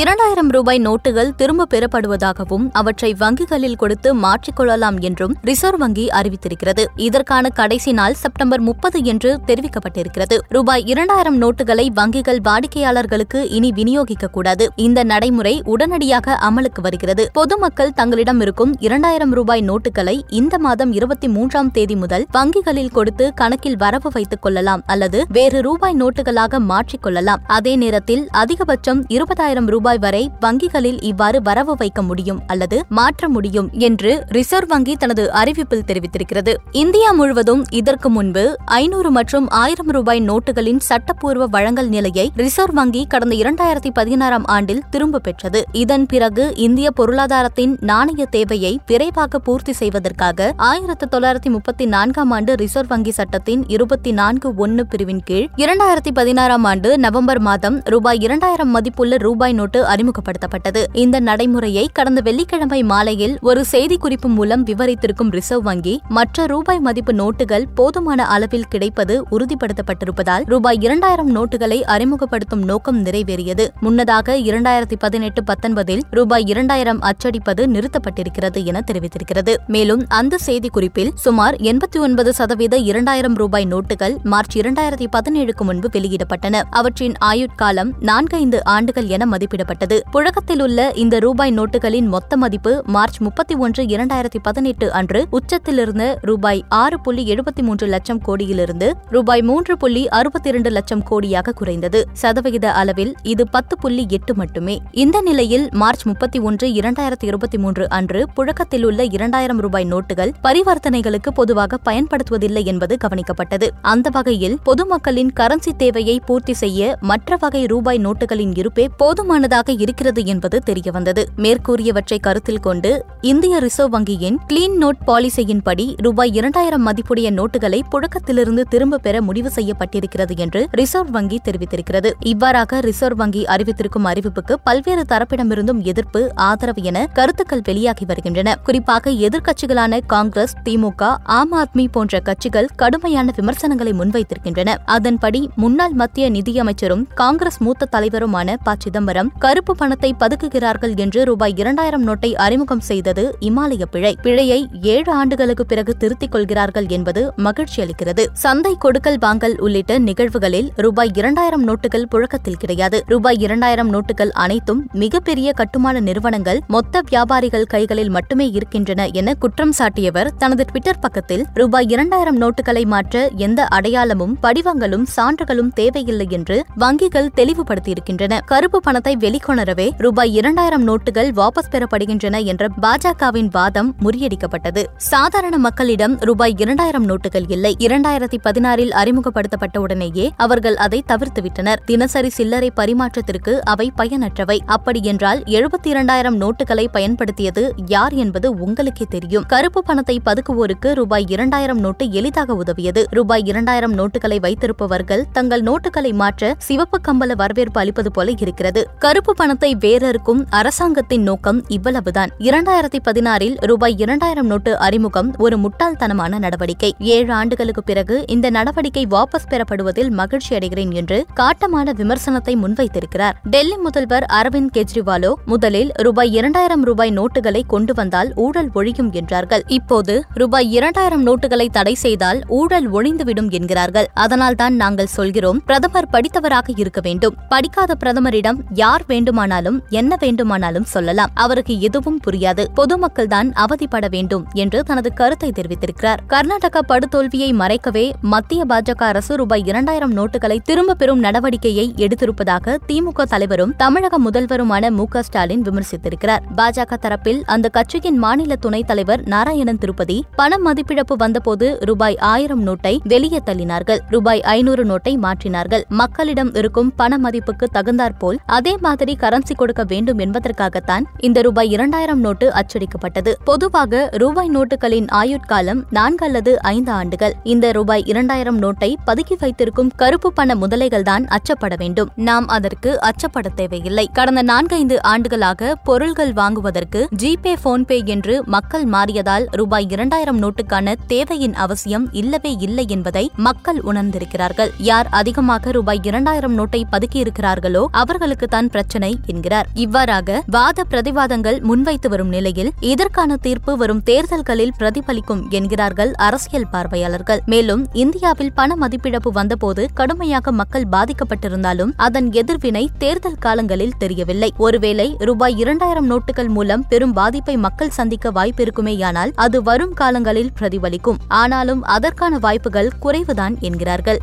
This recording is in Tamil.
இரண்டாயிரம் ரூபாய் நோட்டுகள் திரும்ப பெறப்படுவதாகவும் அவற்றை வங்கிகளில் கொடுத்து மாற்றிக்கொள்ளலாம் என்றும் ரிசர்வ் வங்கி அறிவித்திருக்கிறது. இதற்கான கடைசி நாள் செப்டம்பர் முப்பது என்று தெரிவிக்கப்பட்டிருக்கிறது. ரூபாய் இரண்டாயிரம் நோட்டுகளை வங்கிகள் வாடிக்கையாளர்களுக்கு இனி விநியோகிக்க கூடாது. இந்த நடைமுறை உடனடியாக அமலுக்கு வருகிறது. பொதுமக்கள் தங்களிடம் இருக்கும் இரண்டாயிரம் ரூபாய் நோட்டுகளை இந்த மாதம் இருபத்தி மூன்றாம் தேதி முதல் வங்கிகளில் கொடுத்து கணக்கில் வரவு வைத்துக் கொள்ளலாம் அல்லது வேறு ரூபாய் நோட்டுகளாக மாற்றிக்கொள்ளலாம் அதே நேரத்தில் அதிகபட்சம் இருபதாயிரம் ரூபாய் ரூபாய் வரை வங்கிகளில் இவ்வாறு வரவு வைக்க முடியும் அல்லது மாற்ற முடியும் என்று ரிசர்வ் வங்கி தனது அறிவிப்பில் தெரிவித்திருக்கிறது. இந்தியா முழுவதும் இதற்கு முன்பு ஐநூறு மற்றும் ஆயிரம் ரூபாய் நோட்டுகளின் சட்டப்பூர்வ வழங்கல் நிலையை ரிசர்வ் வங்கி கடந்த இரண்டாயிரத்தி பதினாறாம் ஆண்டில் திரும்ப பெற்றது. இதன் பிறகு இந்திய பொருளாதாரத்தின் நாணய தேவையை விரைவாக பூர்த்தி செய்வதற்காக ஆயிரத்தி தொள்ளாயிரத்தி முப்பத்தி நான்காம் ஆண்டு ரிசர்வ் வங்கி சட்டத்தின் இருபத்தி நான்கு ஒன்னு பிரிவின் கீழ் இரண்டாயிரத்தி பதினாறாம் ஆண்டு நவம்பர் மாதம் ரூபாய் இரண்டாயிரம் மதிப்புள்ள ரூபாய் நோட்டு அறிமுகப்படுத்தப்பட்டது. இந்த நடைமுறையை கடந்த வெள்ளிக்கிழமை மாலையில் ஒரு செய்திக்குறிப்பு மூலம் விவரித்திருக்கும் ரிசர்வ் வங்கி மற்ற ரூபாய் மதிப்பு நோட்டுகள் போதுமான அளவில் கிடைப்பது உறுதிப்படுத்தப்பட்டிருப்பதால் ரூபாய் இரண்டாயிரம் நோட்டுகளை அறிமுகப்படுத்தும் நோக்கம் நிறைவேறியது. முன்னதாக இரண்டாயிரத்தி பதினெட்டு பத்தொன்பதில் ரூபாய் இரண்டாயிரம் அச்சடிப்பது நிறுத்தப்பட்டிருக்கிறது என தெரிவித்திருக்கிறது. மேலும் அந்த செய்திக்குறிப்பில் சுமார் எண்பத்தி ஒன்பது சதவீத இரண்டாயிரம் ரூபாய் நோட்டுகள் மார்ச் இரண்டாயிரத்தி பதினேழுக்கு முன்பு வெளியிடப்பட்டன. அவற்றின் ஆயுட்காலம் நான்கைந்து ஆண்டுகள் என மதிப்பிடப்பட்டது. வெளியிடப்பட்டது. புழக்கத்தில் உள்ள இந்த ரூபாய் நோட்டுகளின் மொத்த மதிப்பு மார்ச் முப்பத்தி ஒன்று இரண்டாயிரத்தி பதினெட்டு அன்று உச்சத்திலிருந்து ரூபாய் ஆறு புள்ளி எழுபத்தி மூன்று லட்சம் கோடியிலிருந்து ரூபாய் மூன்று புள்ளி அறுபத்தி இரண்டு லட்சம் கோடியாக குறைந்தது. சதவிகித அளவில் இது பத்து புள்ளி எட்டு மட்டுமே. இந்த நிலையில் மார்ச் முப்பத்தி ஒன்று இரண்டாயிரத்தி இருபத்தி மூன்று அன்று புழக்கத்தில் உள்ள இரண்டாயிரம் ரூபாய் நோட்டுகள் பரிவர்த்தனைகளுக்கு பொதுவாக பயன்படுத்துவதில்லை என்பது கவனிக்கப்பட்டது. அந்த வகையில் பொதுமக்களின் கரன்சி தேவையை பூர்த்தி செய்ய மற்ற வகை ரூபாய் நோட்டுகளின் இருப்பே போதுமானதாக இருக்கிறது என்பது தெரியவந்தது. மேற்கூறியவற்றை கருத்தில் கொண்டு இந்திய ரிசர்வ் வங்கியின் கிளீன் நோட் பாலிசியின்படி ரூபாய் இரண்டாயிரம் மதிப்புடைய நோட்டுகளை புழக்கத்திலிருந்து திரும்ப பெற முடிவு செய்யப்பட்டிருக்கிறது என்று ரிசர்வ் வங்கி தெரிவித்திருக்கிறது. இவ்வாறாக ரிசர்வ் வங்கி அறிவித்திருக்கும் அறிவிப்புக்கு பல்வேறு தரப்பிடமிருந்தும் எதிர்ப்பு ஆதரவு என கருத்துக்கள் வெளியாகி வருகின்றன. குறிப்பாக எதிர்க்கட்சிகளான காங்கிரஸ் திமுக ஆம் ஆத்மி போன்ற கட்சிகள் கடுமையான விமர்சனங்களை முன்வைத்திருக்கின்றன. அதன்படி முன்னாள் மத்திய நிதியமைச்சரும் காங்கிரஸ் மூத்த தலைவருமான ப. சிதம்பரம் கருப்பு பணத்தை பதுக்குகிறார்கள் என்று ரூபாய் இரண்டாயிரம் நோட்டை அறிமுகம் செய்தது இமாலய பிழை. பிழையை ஏழு ஆண்டுகளுக்கு பிறகு திருத்திக் கொள்கிறார்கள் என்பது மகிழ்ச்சி அளிக்கிறது. சந்தை கொடுக்கல் வாங்கல் உள்ளிட்ட நிகழ்வுகளில் ரூபாய் இரண்டாயிரம் நோட்டுகள் புழக்கத்தில் கிடையாது. ரூபாய் இரண்டாயிரம் நோட்டுகள் அனைத்தும் மிகப்பெரிய கட்டுமான நிறுவனங்கள் மொத்த வியாபாரிகள் கைகளில் மட்டுமே இருக்கின்றன என குற்றம் சாட்டியவர் தனது ட்விட்டர் பக்கத்தில் ரூபாய் இரண்டாயிரம் நோட்டுகளை மாற்ற எந்த அடையாளமும் படிவங்களும் சான்றுகளும் தேவையில்லை என்று வங்கிகள் தெளிவுபடுத்தியிருக்கின்றன. கருப்பு பணத்தை வெளி வெளிக்கொணரவே ரூபாய் இரண்டாயிரம் நோட்டுகள் வாபஸ் பெறப்படுகின்றன என்ற பாஜகவின் வாதம் முறியடிக்கப்பட்டது. சாதாரண மக்களிடம் ரூபாய் இரண்டாயிரம் நோட்டுகள் இல்லை. இரண்டாயிரத்தி பதினாறில் அறிமுகப்படுத்தப்பட்ட உடனேயே அவர்கள் அதை தவிர்த்துவிட்டனர். தினசரி சில்லறை பரிமாற்றத்திற்கு அவை பயனற்றவை. அப்படியென்றால் எழுபத்தி இரண்டாயிரம் நோட்டுகளை பயன்படுத்தியது யார் என்பது உங்களுக்கே தெரியும். கருப்பு பணத்தை பதுக்குவோருக்கு ரூபாய் இரண்டாயிரம் நோட்டு எளிதாக உதவியது. ரூபாய் இரண்டாயிரம் நோட்டுகளை வைத்திருப்பவர்கள் தங்கள் நோட்டுகளை மாற்ற சிவப்பு கம்பள வரவேற்பு அளிப்பது போல இருக்கிறது. கருப்பு பணத்தை வேறறுக்கும் அரசாங்கத்தின் நோக்கம் இவ்வளவுதான். இரண்டாயிரத்தி பதினாறில் ரூபாய் இரண்டாயிரம் நோட்டு அறிமுகம் ஒரு முட்டாள்தனமான நடவடிக்கை. ஏழு ஆண்டுகளுக்கு பிறகு இந்த நடவடிக்கை வாபஸ் பெறப்படுவதில் மகிழ்ச்சி அடைகிறேன் என்று காட்டமான விமர்சனத்தை முன்வைத்திருக்கிறார். டெல்லி முதல்வர் அரவிந்த் கெஜ்ரிவாலோ முதலில் ரூபாய் இரண்டாயிரம் ரூபாய் நோட்டுகளை கொண்டு வந்தால் ஊழல் ஒழியும் என்றார்கள். இப்போது ரூபாய் இரண்டாயிரம் நோட்டுகளை தடை செய்தால் ஊழல் ஒழிந்துவிடும் என்கிறார்கள். அதனால்தான் நாங்கள் சொல்கிறோம் பிரதமர் படித்தவராக இருக்க வேண்டும். படிக்காத பிரதமரிடம் யார் யார் வேண்டுமானாலும் என்ன வேண்டுமானாலும் சொல்லலாம். அவருக்கு எதுவும் புரியாது. பொதுமக்கள் தான் அவதிப்பட வேண்டும் என்று தனது கருத்தை தெரிவித்திருக்கிறார். கர்நாடக படுதோல்வியை மறைக்கவே மத்திய பாஜக அரசு ரூபாய் இரண்டாயிரம் நோட்டுகளை திரும்ப பெறும் நடவடிக்கையை எடுத்திருப்பதாக திமுக தலைவரும் தமிழக முதல்வருமான மு ஸ்டாலின் விமர்சித்திருக்கிறார். பாஜக தரப்பில் அந்த கட்சியின் மாநில துணைத் தலைவர் நாராயணன் திருப்பதி பண மதிப்பிழப்பு வந்தபோது ரூபாய் ஆயிரம் நோட்டை வெளியே தள்ளினார்கள். ரூபாய் ஐநூறு நோட்டை மாற்றினார்கள். மக்களிடம் இருக்கும் பண மதிப்புக்கு தகுந்தாற்போல் அதே மாதிரி மாதிரி கரன்சி கொடுக்க வேண்டும் என்பதற்காகத்தான் இந்த ரூபாய் இரண்டாயிரம் நோட்டு அச்சடிக்கப்பட்டது. பொதுவாக ரூபாய் நோட்டுகளின் ஆயுட்காலம் நான்கு அல்லது ஐந்து ஆண்டுகள். இந்த ரூபாய் இரண்டாயிரம் நோட்டை பதுக்கி வைத்திருக்கும் கருப்பு பண முதலைகள் தான் அச்சப்பட வேண்டும். நாம் அதற்கு அச்சப்பட தேவையில்லை. கடந்த நான்கைந்து ஆண்டுகளாக பொருள்கள் வாங்குவதற்கு ஜிபே போன்பே என்று மக்கள் மாறியதால் ரூபாய் இரண்டாயிரம் நோட்டுக்கான தேவையின் அவசியம் இல்லவே இல்லை என்பதை மக்கள் உணர்ந்திருக்கிறார்கள். யார் அதிகமாக ரூபாய் இரண்டாயிரம் நோட்டை பதுக்கியிருக்கிறார்களோ அவர்களுக்கு தான் பிரச்சனை என்கிறார். இவ்வாறாக வாத பிரதிவாதங்கள் முன்வைத்து வரும் நிலையில் இதற்கான தீர்ப்பு வரும் தேர்தல்களில் பிரதிபலிக்கும் என்கிறார்கள் அரசியல் பார்வையாளர்கள். மேலும் இந்தியாவில் பண மதிப்பிழப்பு வந்தபோது கடுமையாக மக்கள் பாதிக்கப்பட்டிருந்தாலும் அதன் எதிர்வினை தேர்தல் காலங்களில் தெரியவில்லை. ஒருவேளை ரூபாய் இரண்டாயிரம் நோட்டுகள் மூலம் பெரும் பாதிப்பை மக்கள் சந்திக்க வாய்ப்பிருக்குமேயானால் அது வரும் காலங்களில் பிரதிபலிக்கும். ஆனாலும் அதற்கான வாய்ப்புகள் குறைவுதான் என்கிறார்கள்.